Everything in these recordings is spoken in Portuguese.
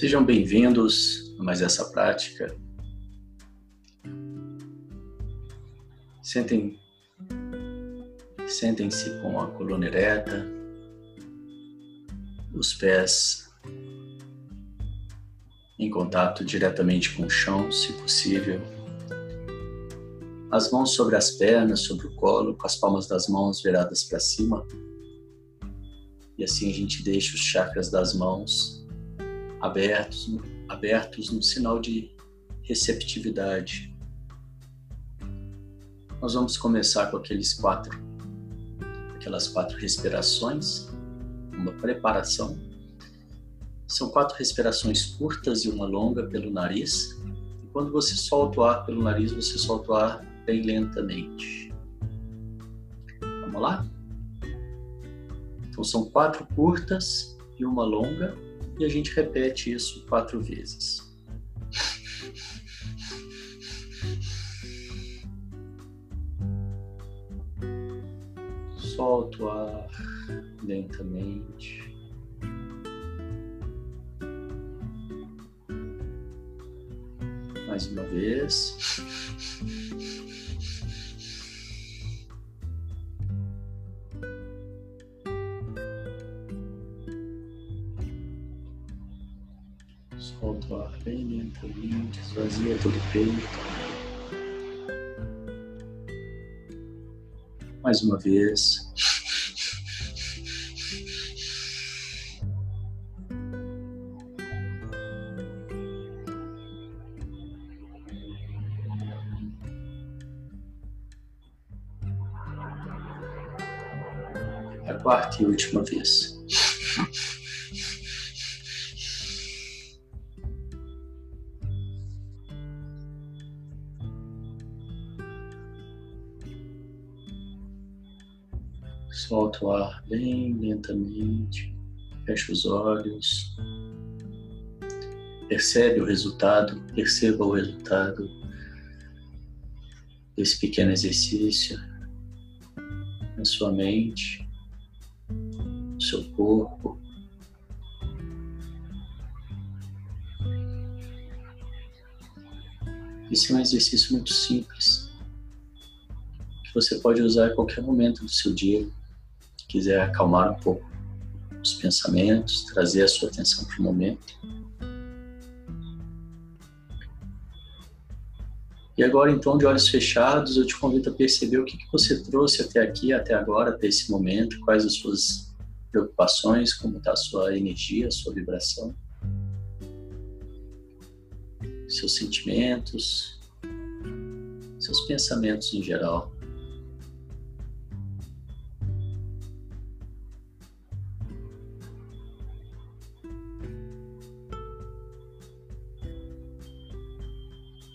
Sejam bem-vindos a mais essa prática. Sentem, sentem-se com a coluna ereta, os pés em contato diretamente com o chão, se possível. As mãos sobre as pernas, sobre o colo, com as palmas das mãos viradas para cima. E assim a gente deixa os chakras das mãos abertos, abertos no sinal de receptividade. Nós vamos começar com aqueles quatro, aquelas quatro respirações, uma preparação. São quatro respirações curtas e uma longa pelo nariz. E quando você solta o ar pelo nariz, você solta o ar bem lentamente. Vamos lá? Então são quatro curtas e uma longa e a gente repete isso quatro vezes. Solta o ar lentamente. Mais uma vez. Esvazia todo o peito. Mais uma vez. A quarta e última vez. Bem lentamente, fecha os olhos, percebe o resultado, perceba o resultado desse pequeno exercício na sua mente, no seu corpo. Esse é um exercício muito simples que você pode usar a qualquer momento do seu dia quiser acalmar um pouco os pensamentos, trazer a sua atenção para o momento. E agora, então, de olhos fechados, eu te convido a perceber o que, que você trouxe até aqui, até agora, até esse momento, quais as suas preocupações, como está a sua energia, a sua vibração, seus sentimentos, seus pensamentos em geral.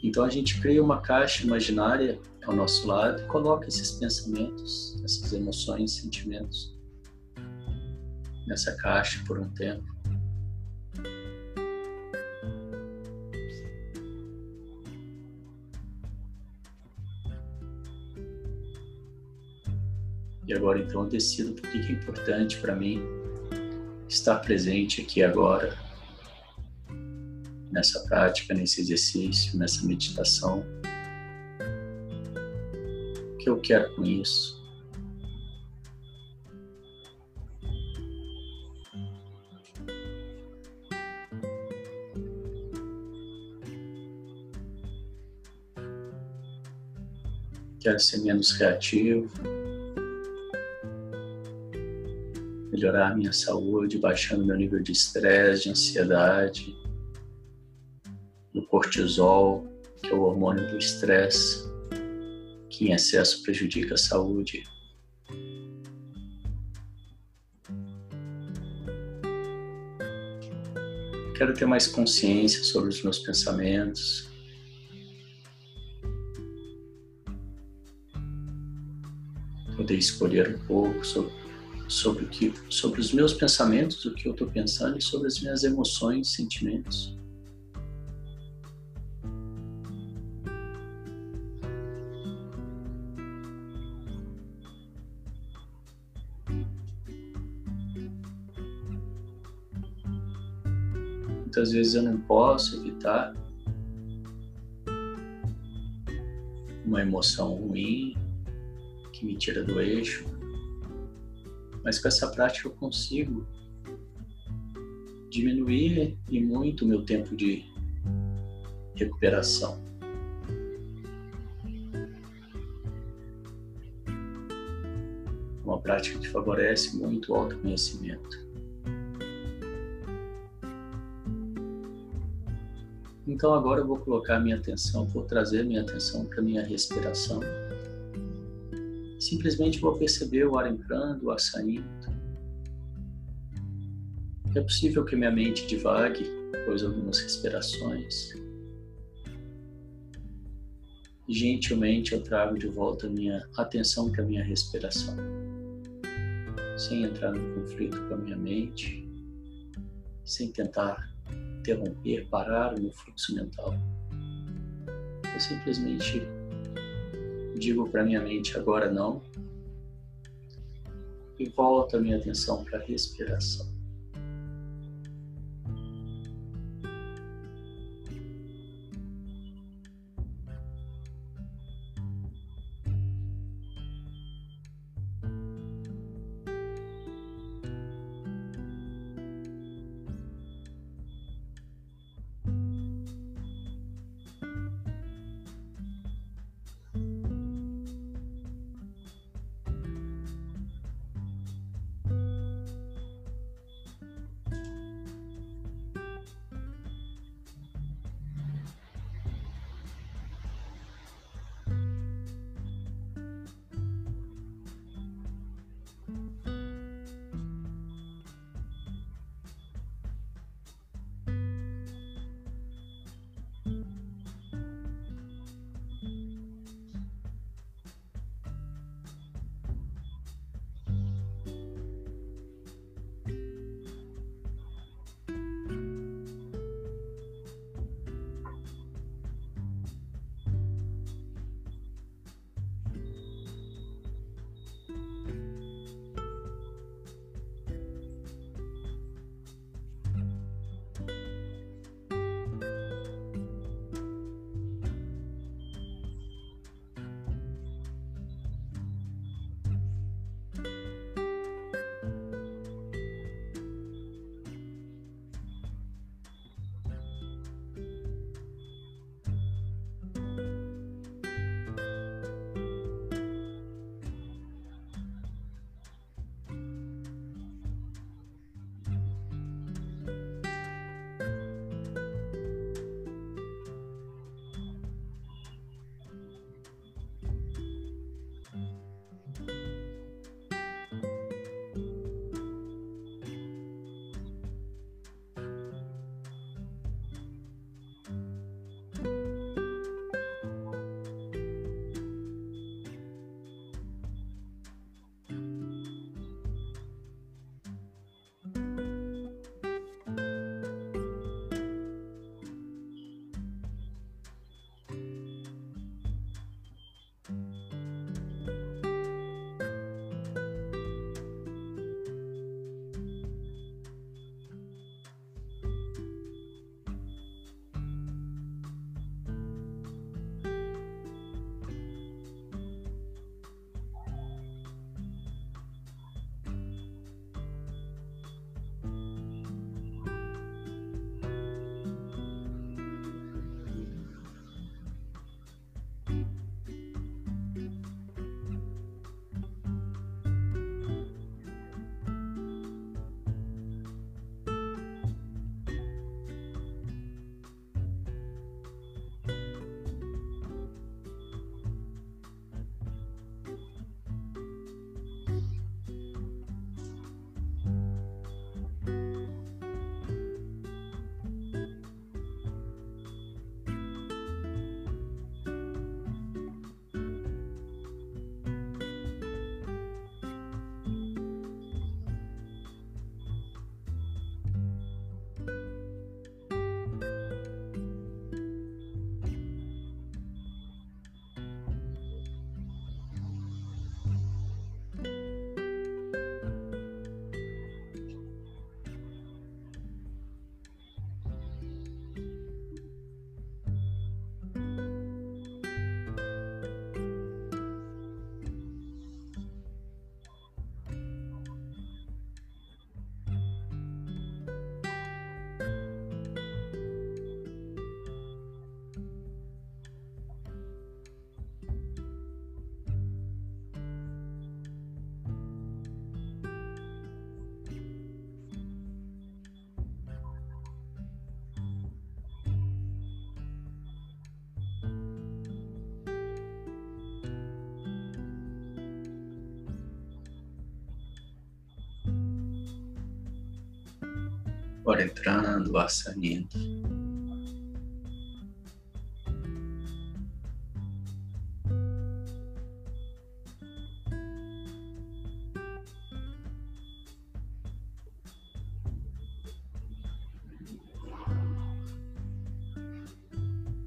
Então a gente cria uma caixa imaginária ao nosso lado e coloca esses pensamentos, essas emoções, sentimentos nessa caixa por um tempo. E agora então eu decido por que é importante para mim estar presente aqui agora nessa prática, nesse exercício, nessa meditação. O que eu quero com isso? Quero ser menos reativo, melhorar minha saúde, baixando meu nível de estresse, de ansiedade, cortisol, que é o hormônio do estresse, que em excesso prejudica a saúde. Quero ter mais consciência sobre os meus pensamentos. Poder escolher um pouco sobre, sobre, o que, sobre os meus pensamentos, o que eu estou pensando e sobre as minhas emoções, sentimentos. Muitas vezes eu não posso evitar uma emoção ruim que me tira do eixo, mas com essa prática eu consigo diminuir e muito o meu tempo de recuperação. Uma prática que favorece muito o autoconhecimento. Então agora eu vou colocar minha atenção, vou trazer minha atenção para minha respiração. Simplesmente vou perceber o ar entrando, o ar saindo. É possível que minha mente divague após algumas respirações. Gentilmente eu trago de volta minha atenção para a minha respiração, sem entrar no conflito com a minha mente, sem tentar interromper, parar o meu fluxo mental. Eu simplesmente digo para minha mente agora não e volto a minha atenção para a respiração. Ar entrando, ar saindo.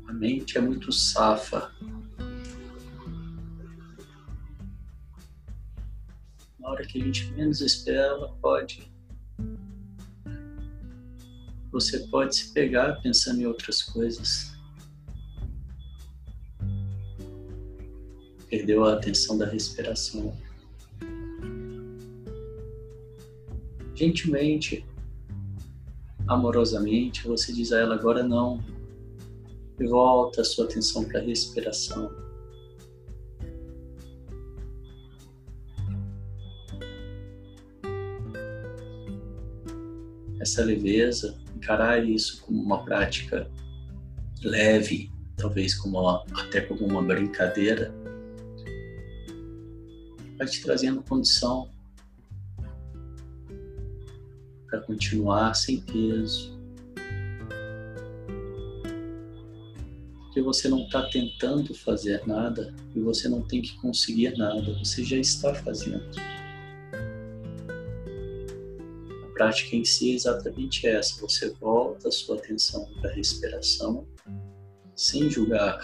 A mente é muito safa hora que a gente menos espera, ela pode. Você pode se pegar pensando em outras coisas. Perdeu a atenção da respiração. Gentilmente, amorosamente, você diz a ela agora não. E volta a sua atenção para a respiração. essa leveza, encarar isso como uma prática leve, talvez como até como uma brincadeira, vai te trazendo condição para continuar sem peso. Porque você não está tentando fazer nada e você não tem que conseguir nada, você já está fazendo prática em si é exatamente essa. Você volta a sua atenção para a respiração, sem julgar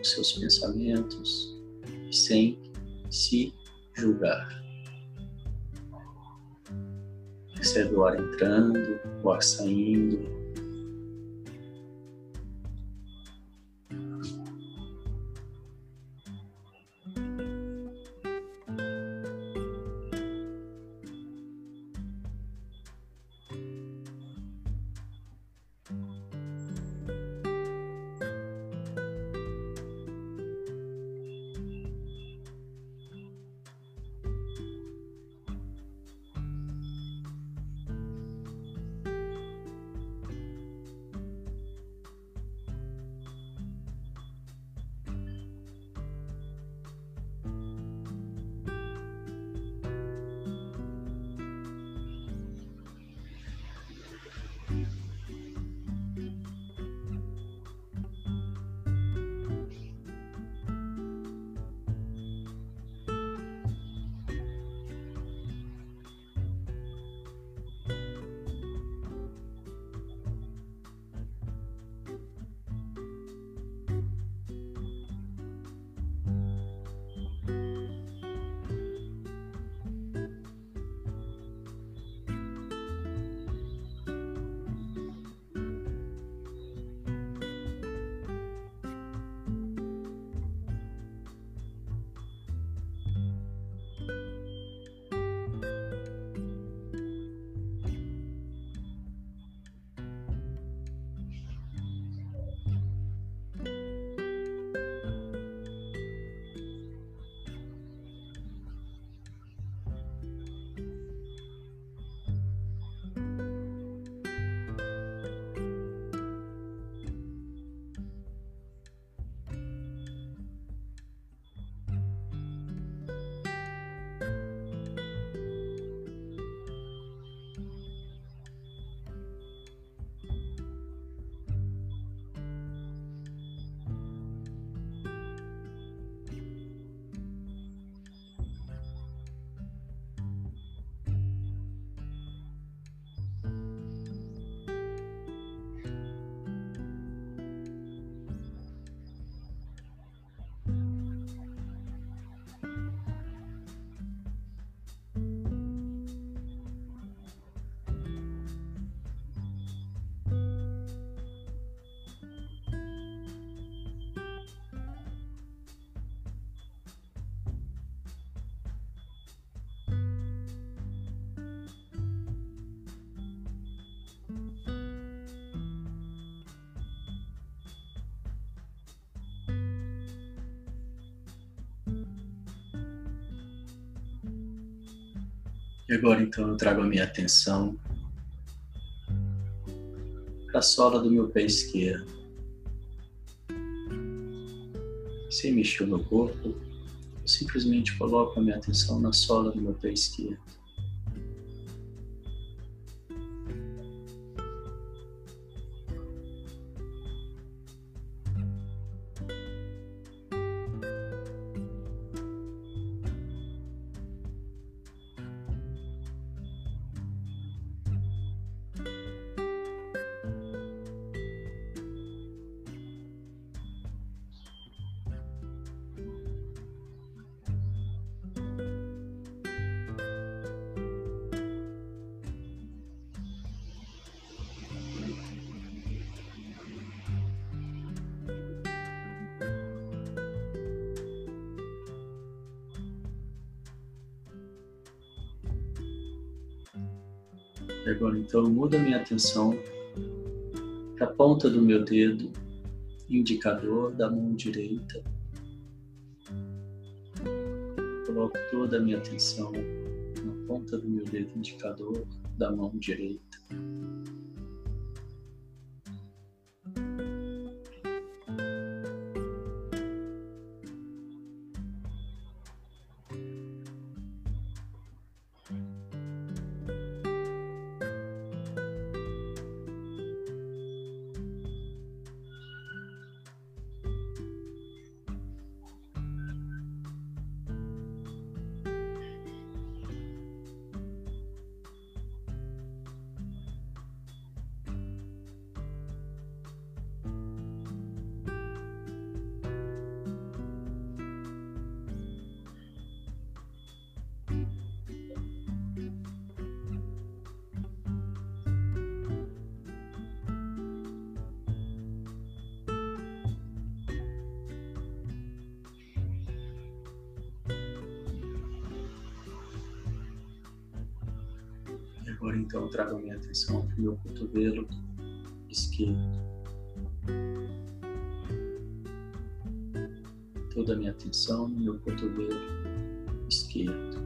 os seus pensamentos, sem se julgar. Percebe o ar entrando, o ar saindo, E agora então eu trago a minha atenção para a sola do meu pé esquerdo. Sem mexer o meu corpo, eu simplesmente coloco a minha atenção na sola do meu pé esquerdo. Então muda minha atenção para a ponta do meu dedo indicador da mão direita. Coloco toda a minha atenção na ponta do meu dedo indicador da mão direita. Toda a minha atenção no meu cotovelo esquerdo.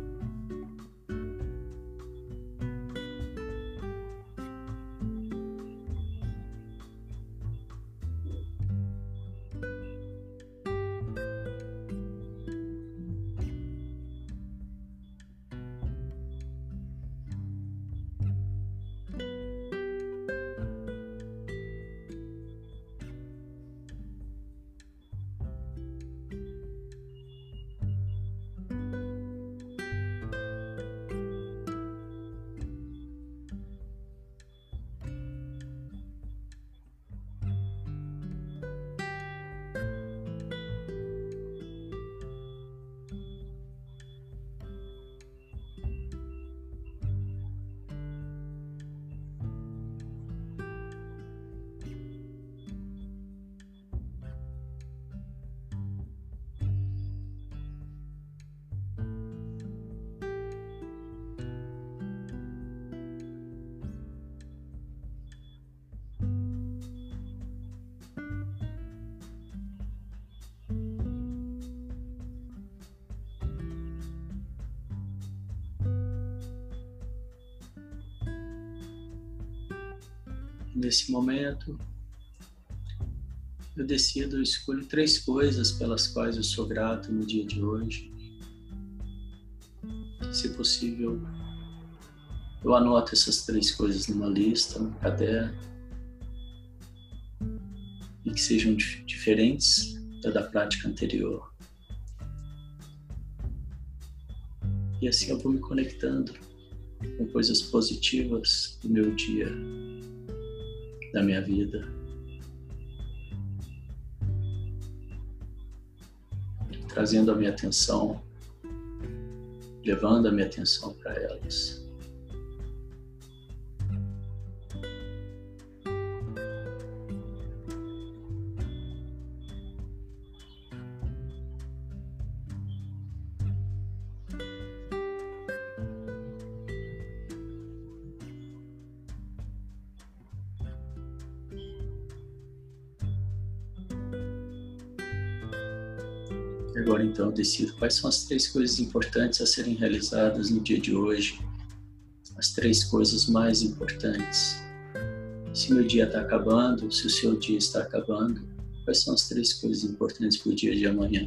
Nesse momento, eu decido, eu escolho três coisas pelas quais eu sou grato no dia de hoje. Se possível, eu anoto essas três coisas numa lista, num caderno, e que sejam diferentes da da prática anterior. E assim eu vou me conectando com coisas positivas do meu dia da minha vida. Trazendo a minha atenção, levando a minha atenção para elas. Agora então eu decido quais são as três coisas importantes a serem realizadas no dia de hoje, as três coisas mais importantes. Se meu dia está acabando, se o seu dia está acabando, quais são as três coisas importantes para o dia de amanhã?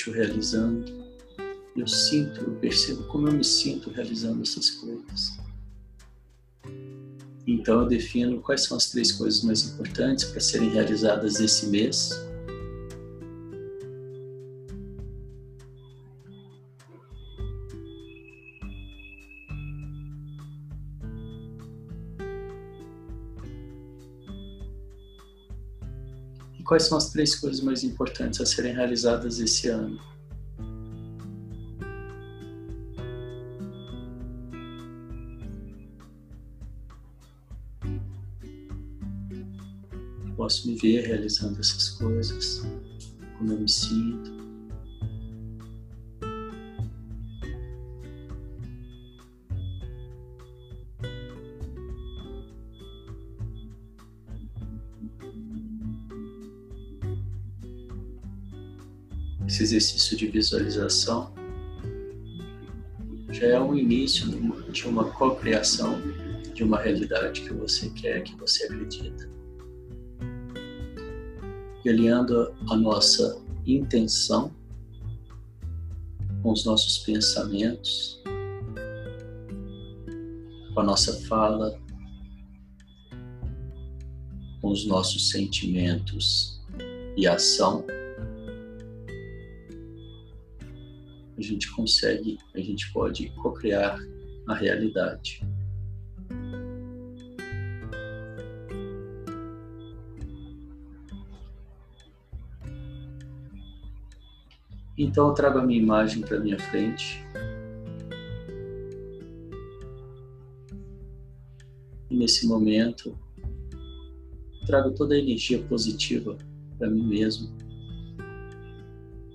Vejo realizando, eu sinto, eu percebo como eu me sinto realizando essas coisas. Então eu defino quais são as três coisas mais importantes para serem realizadas esse mês Quais são as três coisas mais importantes a serem realizadas esse ano? Posso me ver realizando essas coisas? Como eu me sinto? Esse exercício de visualização já é o início de uma cocriação de uma realidade que você quer, que você acredita. E alinhando a nossa intenção com os nossos pensamentos, com a nossa fala, com os nossos sentimentos e ação, gente consegue, a gente pode co-criar a realidade. Então eu trago a minha imagem para minha frente. E nesse momento, trago toda a energia positiva para mim mesmo.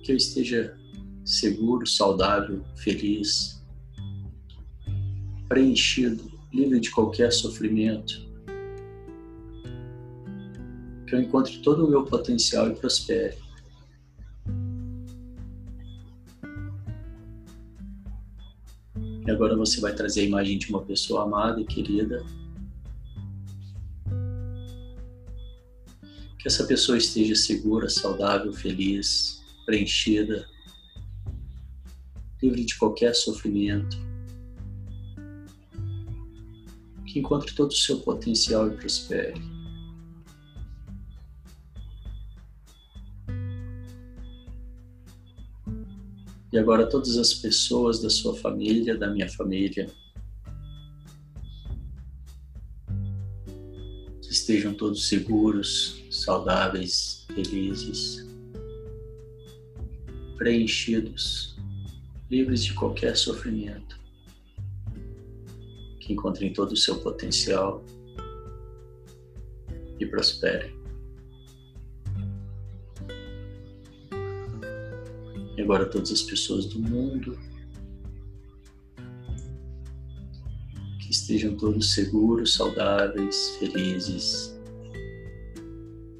Que eu esteja seguro, saudável, feliz, preenchido, livre de qualquer sofrimento. Que eu encontre todo o meu potencial e prospere. E agora você vai trazer a imagem de uma pessoa amada e querida. Que essa pessoa esteja segura, saudável, feliz, preenchida, livre de qualquer sofrimento. Que encontre todo o seu potencial e prospere. E agora todas as pessoas da sua família, da minha família, estejam todos seguros, saudáveis, felizes, preenchidos, livres de qualquer sofrimento, que encontrem todo o seu potencial e prosperem. E agora todas as pessoas do mundo que estejam todos seguros, saudáveis, felizes,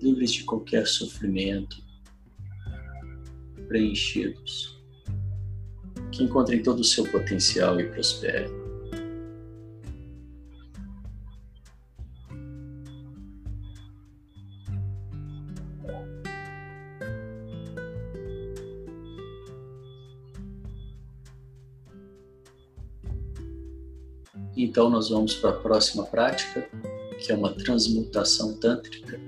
livres de qualquer sofrimento, preenchidos, que encontrem todo o seu potencial e prosperem. Então, nós vamos para a próxima prática, que é uma transmutação tântrica,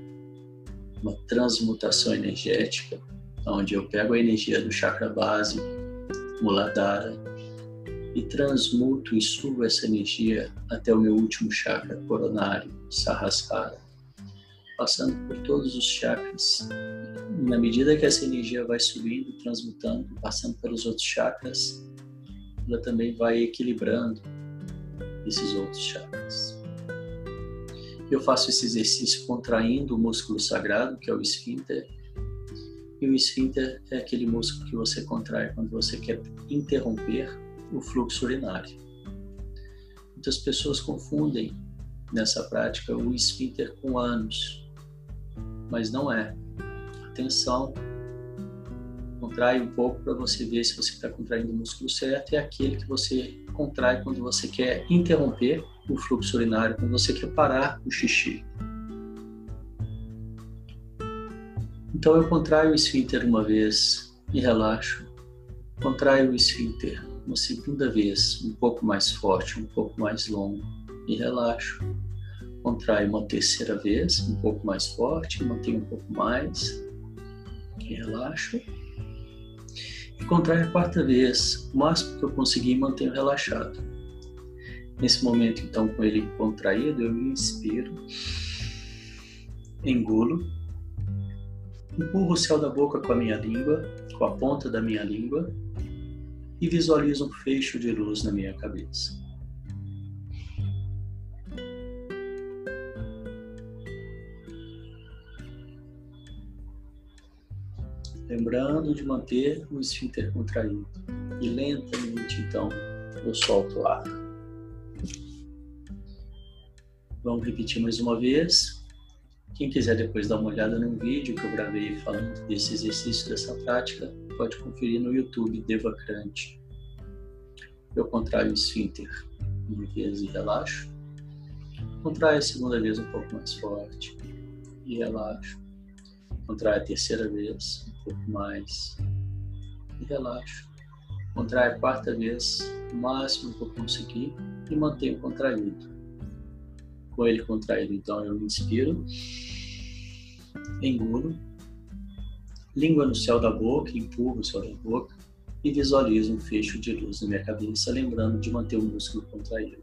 uma transmutação energética, onde eu pego a energia do chakra base, Muladhara, e transmuto e subo essa energia até o meu último chakra coronário, Sahasrara, passando por todos os chakras. E na medida que essa energia vai subindo, transmutando, passando pelos outros chakras, ela também vai equilibrando esses outros chakras. Eu faço esse exercício contraindo o músculo sagrado, que é o esfíncter. E o esfíncter é aquele músculo que você contrai quando você quer interromper o fluxo urinário. Muitas pessoas confundem nessa prática o esfíncter com ânus, mas não é. Atenção, contrai um pouco para você ver se você está contraindo o músculo certo, é aquele que você contrai quando você quer interromper o fluxo urinário, quando você quer parar o xixi. Então eu contraio o esfíncter uma vez e relaxo. Contraio o esfíncter uma segunda vez, um pouco mais forte, um pouco mais longo e relaxo. Contraio uma terceira vez, um pouco mais forte, mantenho um pouco mais e relaxo e contrai a quarta vez, o máximo que eu conseguir mantenho relaxado. Nesse momento, então, com ele contraído, eu inspiro, engulo, empurro o céu da boca com a minha língua, com a ponta da minha língua, e visualizo um fecho de luz na minha cabeça. Lembrando de manter o esfíncter contraído e lentamente então eu solto o ar. Vamos repetir mais uma vez. Quem quiser depois dar uma olhada no vídeo que eu gravei falando desse exercício, dessa prática, pode conferir no YouTube Devacrante. Eu contraio o esfíncter uma vez e relaxo. Contraio a segunda vez um pouco mais forte e relaxo. Contraio a terceira vez um pouco mais e relaxo. Contraio a quarta vez o máximo que eu conseguir e mantenho contraído com ele contraído. Então eu inspiro, engulo, língua no céu da boca, empurro o céu da boca e visualizo um fecho de luz na minha cabeça, lembrando de manter o músculo contraído.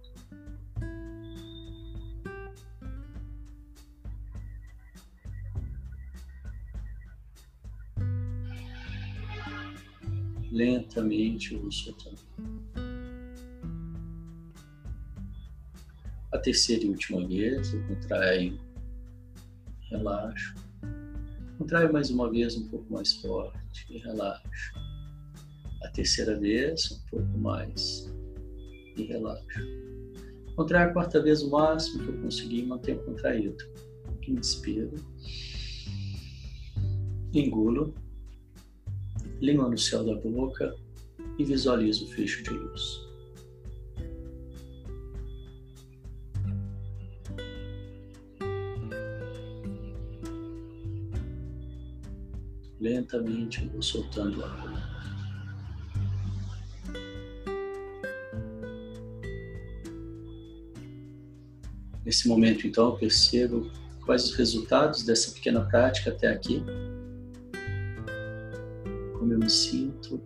Lentamente eu vou soltando. A terceira e última vez, eu contraio, relaxo. Contraio mais uma vez um pouco mais forte e relaxo. A terceira vez, um pouco mais e relaxo. Contraio a quarta vez o máximo que eu conseguir mantenho contraído. Inspiro. Engulo. Língua no céu da boca e visualizo o fecho de luz. Lentamente eu vou soltando a água. Nesse momento, então, eu percebo quais os resultados dessa pequena prática até aqui. Como eu me sinto.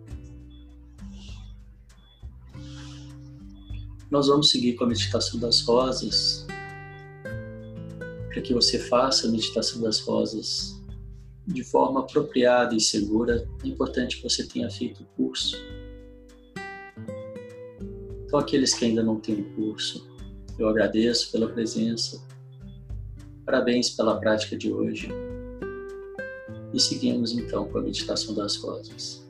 Nós vamos seguir com a meditação das rosas. Para que você faça a meditação das rosas de forma apropriada e segura, é importante que você tenha feito o curso. Então, aqueles que ainda não têm o curso, eu agradeço pela presença. Parabéns pela prática de hoje. E seguimos então com a meditação das rosas.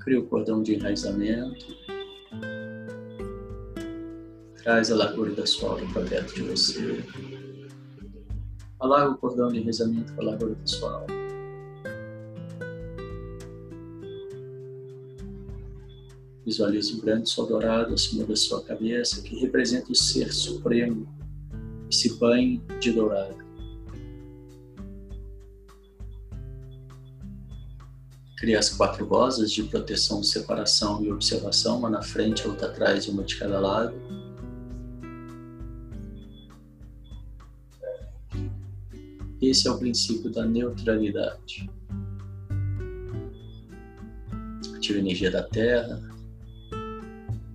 Cria o cordão de enraizamento. Traz a largura da sua aura para perto de você. Alarga o cordão de rezamento com a largura da sua alma. Visualize um grande sol dourado acima da sua cabeça que representa o Ser Supremo, esse banho de dourado. Cria as quatro rosas de proteção, separação e observação, uma na frente, outra atrás e uma de cada lado Esse é o princípio da neutralidade. Ativa a energia da Terra,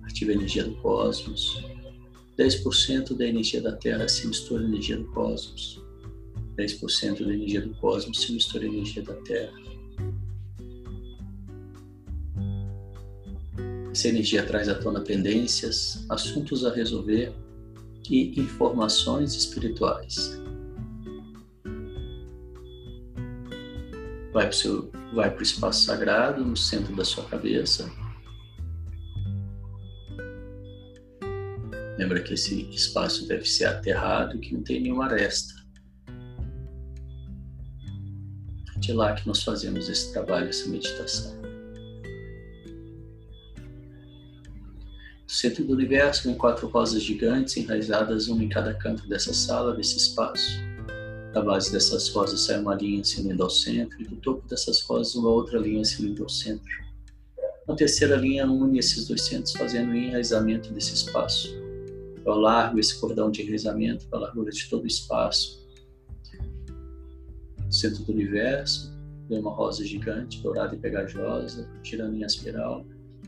ativa a energia do cosmos. 10% da energia da Terra se mistura à energia do cosmos. 10% da energia do cosmos se mistura à energia da Terra. Essa energia traz à tona pendências, assuntos a resolver e informações espirituais. Vai para o espaço sagrado no centro da sua cabeça. Lembra que esse espaço deve ser aterrado, que não tem nenhuma aresta. É de lá que nós fazemos esse trabalho, essa meditação. No centro do universo, em quatro rosas gigantes enraizadas, uma em cada canto dessa sala, desse espaço. Da base dessas rosas sai uma linha se ao centro, e do topo dessas rosas uma outra linha se ao centro. Uma terceira linha une esses dois centros, fazendo o enraizamento desse espaço. Eu largo esse cordão de enraizamento para a largura de todo o espaço. Centro do universo, vem uma rosa gigante, dourada e pegajosa, girando em espiral,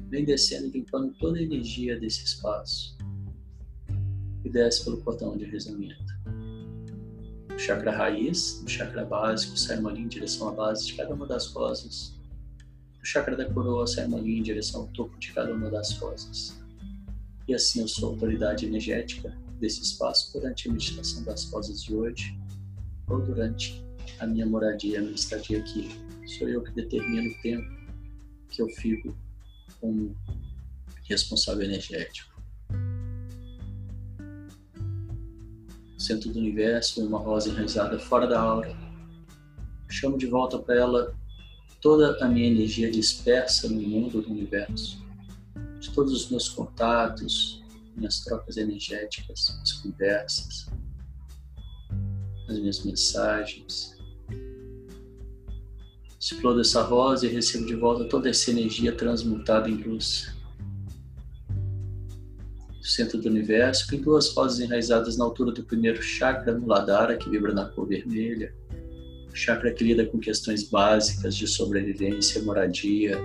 vem descendo e limpando toda a energia desse espaço. E desce pelo cordão de enraizamento chakra raiz, do chakra básico, sai uma linha em direção à base de cada uma das rosas. Do chakra da coroa sai uma linha em direção ao topo de cada uma das rosas. E assim eu sou a autoridade energética desse espaço durante a meditação das rosas de hoje. ou durante a minha moradia, a minha estadia aqui. Sou eu que determino o tempo que eu fico como responsável energético. Centro do universo, uma rosa enraizada fora da aura. Chamo de volta para ela toda a minha energia dispersa no mundo do universo, de todos os meus contatos, minhas trocas energéticas, as conversas, as minhas mensagens. Explodo essa rosa e recebo de volta toda essa energia transmutada em luz. Centro do universo, com duas rosas enraizadas na altura do primeiro chakra, no que vibra na cor vermelha. O chakra que lida com questões básicas de sobrevivência, moradia,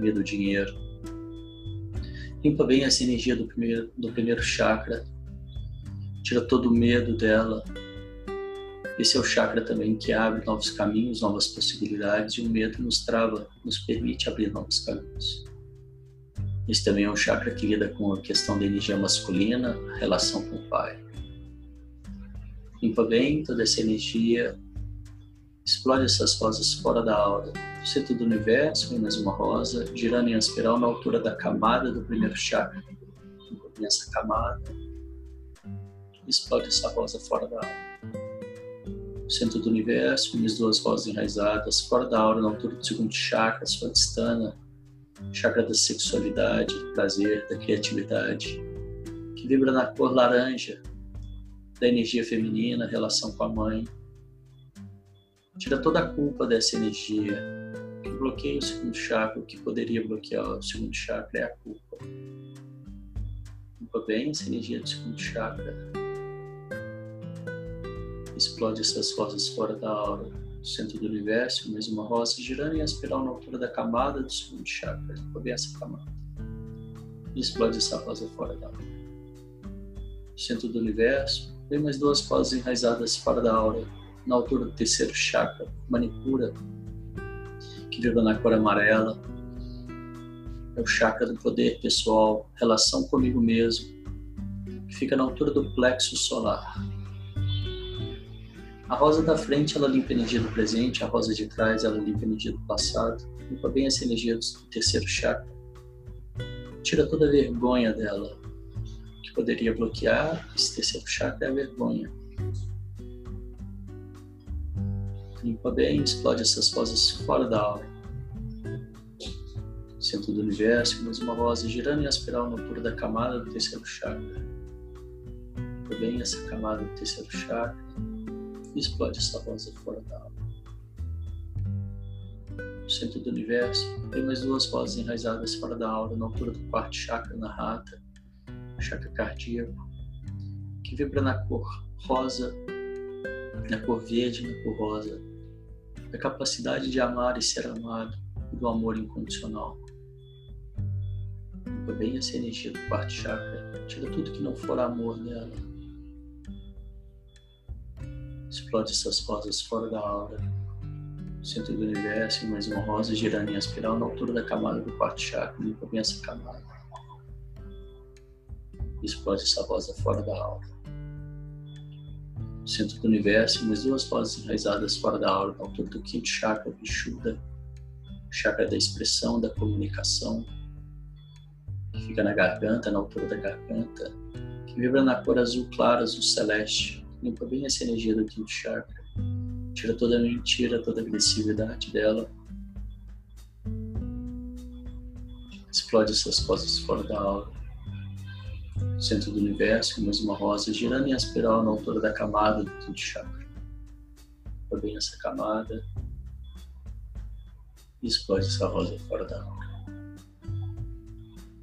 medo, dinheiro. Limpa bem essa energia do primeiro, do primeiro chakra. Tira todo o medo dela, esse é o chakra também que abre novos caminhos, novas possibilidades, e o medo nos trava, nos permite abrir novos caminhos. Esse também é um chakra que lida com a questão da energia masculina, relação com o pai. Limpa bem toda essa energia, explode essas rosas fora da aura. No centro do universo, vem mais uma rosa, girando em espiral na altura da camada do primeiro chakra. Limpa bem essa camada, explode essa rosa fora da aura centro do universo, minhas duas rosas enraizadas, fora da aura, na altura do segundo chakra, Swadhisthana, chakra da sexualidade, do prazer, da criatividade, que vibra na cor laranja, da energia feminina, relação com a mãe. Tira toda a culpa dessa energia, que bloqueia o segundo chakra, o que poderia bloquear o segundo chakra é a culpa. Limpa bem essa energia do segundo chakra explode essas rosas fora da aura, centro do universo, mais uma rosa girando em espiral na altura da camada do segundo chakra, cobre essa camada. E explode essa rosa fora da aura. Centro do universo, vem mais duas rosas enraizadas fora da aura, na altura do terceiro chakra, Manipura, que vibra na cor amarela. É o chakra do poder pessoal, relação comigo mesmo, que fica na altura do plexo solar. A rosa da frente, ela limpa a energia do presente, a rosa de trás, ela limpa a energia do passado. Limpa bem essa energia do terceiro chakra. Tira toda a vergonha dela, que poderia bloquear esse terceiro chakra é a vergonha. Limpa bem, explode essas rosas fora da aura. Centro do universo, mais uma rosa girando em espiral na altura da camada do terceiro chakra. Limpa bem essa camada do terceiro chakra explode essa rosa fora da alma. No centro do universo, tem mais duas rosas enraizadas fora da aura, na altura do quarto chakra, na rata, chakra cardíaco, que vibra na cor rosa, na cor verde, na cor rosa, a capacidade de amar e ser amado, do amor incondicional. Limpa bem essa energia do quarto chakra, tira tudo que não for amor nela Explode essas rosas fora da aura. Centro do universo, mais uma rosa girando em espiral na altura da camada do quarto chakra. Limpa bem essa camada. Explode essa rosa fora da aura. Centro do universo, mais duas rosas enraizadas fora da aura, na altura do quinto chakra, Vishuddha, chakra da expressão, da comunicação, que fica na garganta, na altura da garganta, que vibra na cor azul claro, azul celeste, limpa bem essa energia do quinto chakra, tira toda a mentira, toda a agressividade dela, explode essas rosas fora da aura, centro do universo, mais uma rosa girando em espiral na altura da camada do quinto chakra. Limpa bem essa camada e explode essa rosa fora da aura.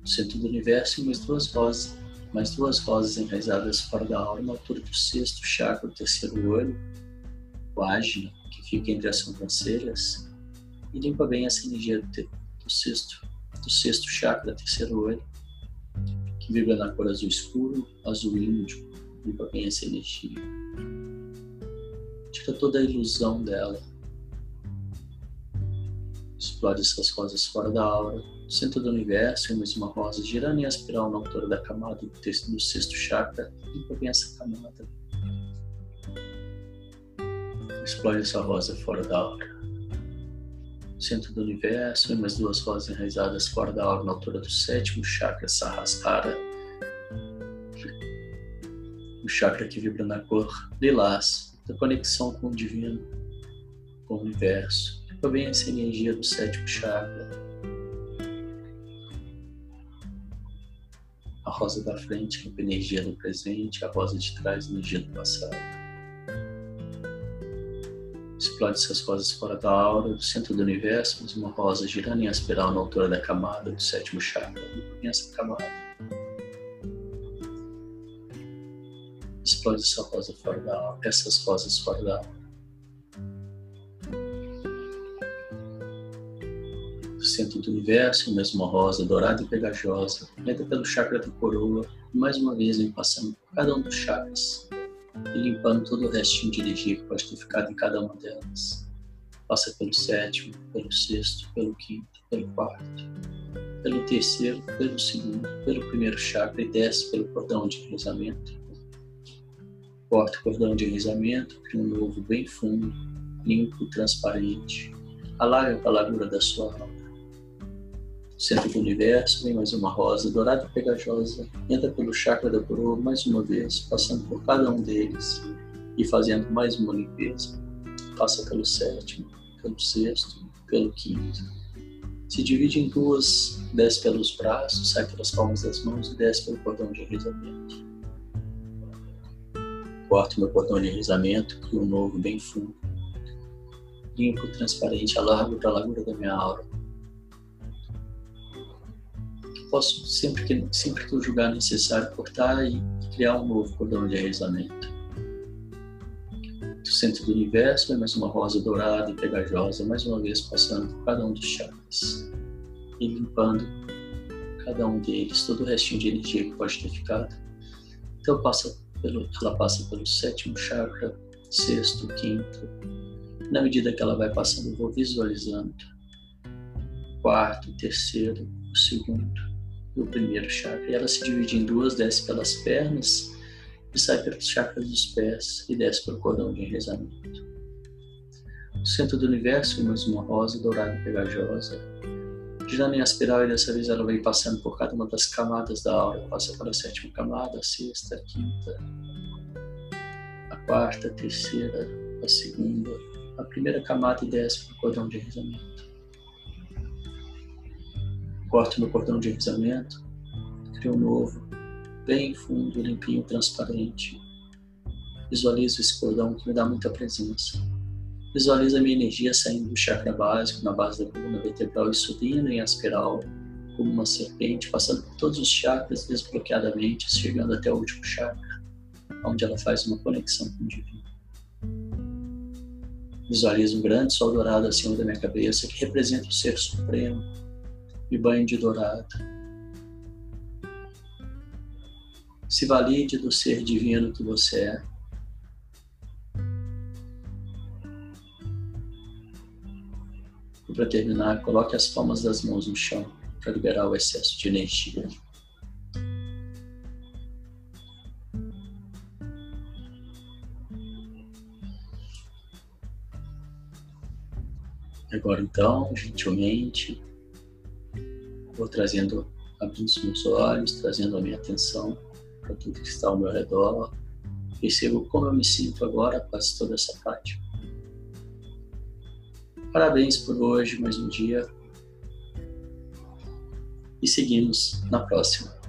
Centro do universo, mais duas rosas mais duas rosas enraizadas fora da aura, na altura do sexto chakra, do terceiro olho, o ágina, que fica entre as sobrancelhas, e limpa bem essa energia do, do sexto, do sexto chakra, terceiro olho, que vibra na cor azul escuro, azul índio, limpa bem essa energia. Tira toda a ilusão dela. Explode essas rosas fora da aura centro do universo, em uma rosa, girando em espiral na altura da camada do, texto, do sexto chakra, limpa bem essa camada. Explode essa rosa fora da aura. Centro do universo, mais duas rosas enraizadas fora da aura, na altura do sétimo chakra, Sahasrara. O chakra que vibra na cor lilás, da conexão com o divino, com o universo. Também essa energia do sétimo chakra. A rosa da frente, que é energia do presente, a rosa de trás, energia do passado explode essas rosas fora da aura, do centro do universo, mas uma rosa girando em espiral na altura da camada do sétimo chakra. E essa camada. Explode essa rosa fora da aura, essas rosas fora da aura. Centro do universo, a mesma rosa dourada e pegajosa, entra pelo chakra da coroa, e mais uma vez vem passando por cada um dos chakras e limpando todo o restinho de energia que pode ter ficado em cada uma delas. Passa pelo sétimo, pelo sexto, pelo quinto, pelo quarto, pelo terceiro, pelo segundo, pelo primeiro chakra e desce pelo cordão de enrizamento. Corta o cordão de enrizamento, cria um novo bem fundo, limpo, transparente. Alarga a largura da sua alma centro do universo, vem mais uma rosa dourada e pegajosa, entra pelo chakra da coroa mais uma vez, passando por cada um deles e fazendo mais uma limpeza. Passa pelo sétimo, pelo sexto, pelo quinto. Se divide em duas, desce pelos braços, sai pelas palmas das mãos e desce pelo cordão de enrizamento. Corto meu cordão de enrizamento, crio um novo bem fundo. Limpo, transparente, alargo para a largura da minha aura posso, sempre que, sempre que eu julgar necessário, cortar e criar um novo cordão de arrezamento. Do centro do universo vem mais uma rosa dourada e pegajosa, mais uma vez passando por cada um dos chakras e limpando cada um deles, todo o restinho de energia que pode ter ficado. Então passa pelo, ela passa pelo sétimo chakra, sexto, quinto. Na medida que ela vai passando, eu vou visualizando quarto, terceiro, o segundo, do primeiro chakra. E ela se divide em duas, desce pelas pernas e sai pelos chakras dos pés e desce pelo cordão de enrezamento. No centro do universo vemos uma rosa dourada e pegajosa. Girando em espiral e dessa vez ela vem passando por cada uma das camadas da aura. Passa pela sétima camada, a sexta, a quinta, a quarta, a terceira, a segunda, a primeira camada e desce pelo cordão de enrezamento corto meu cordão de enrizamento, crio um novo, bem fundo, limpinho, transparente. Visualizo esse cordão que me dá muita presença. Visualizo a minha energia saindo do chakra básico, na base da coluna vertebral e subindo em espiral, como uma serpente, passando por todos os chakras desbloqueadamente, chegando até o último chakra, onde ela faz uma conexão com o divino. Visualizo um grande sol dourado acima da minha cabeça que representa o Ser Supremo, e banho de dourado. Se valide do ser divino que você é. E para terminar, coloque as palmas das mãos no chão para liberar o excesso de energia. Agora então, gentilmente, Vou trazendo, abrindo os meus olhos, trazendo a minha atenção para tudo que está ao meu redor. Percebo como eu me sinto agora após toda essa prática. Parabéns por hoje, mais um dia. E seguimos na próxima.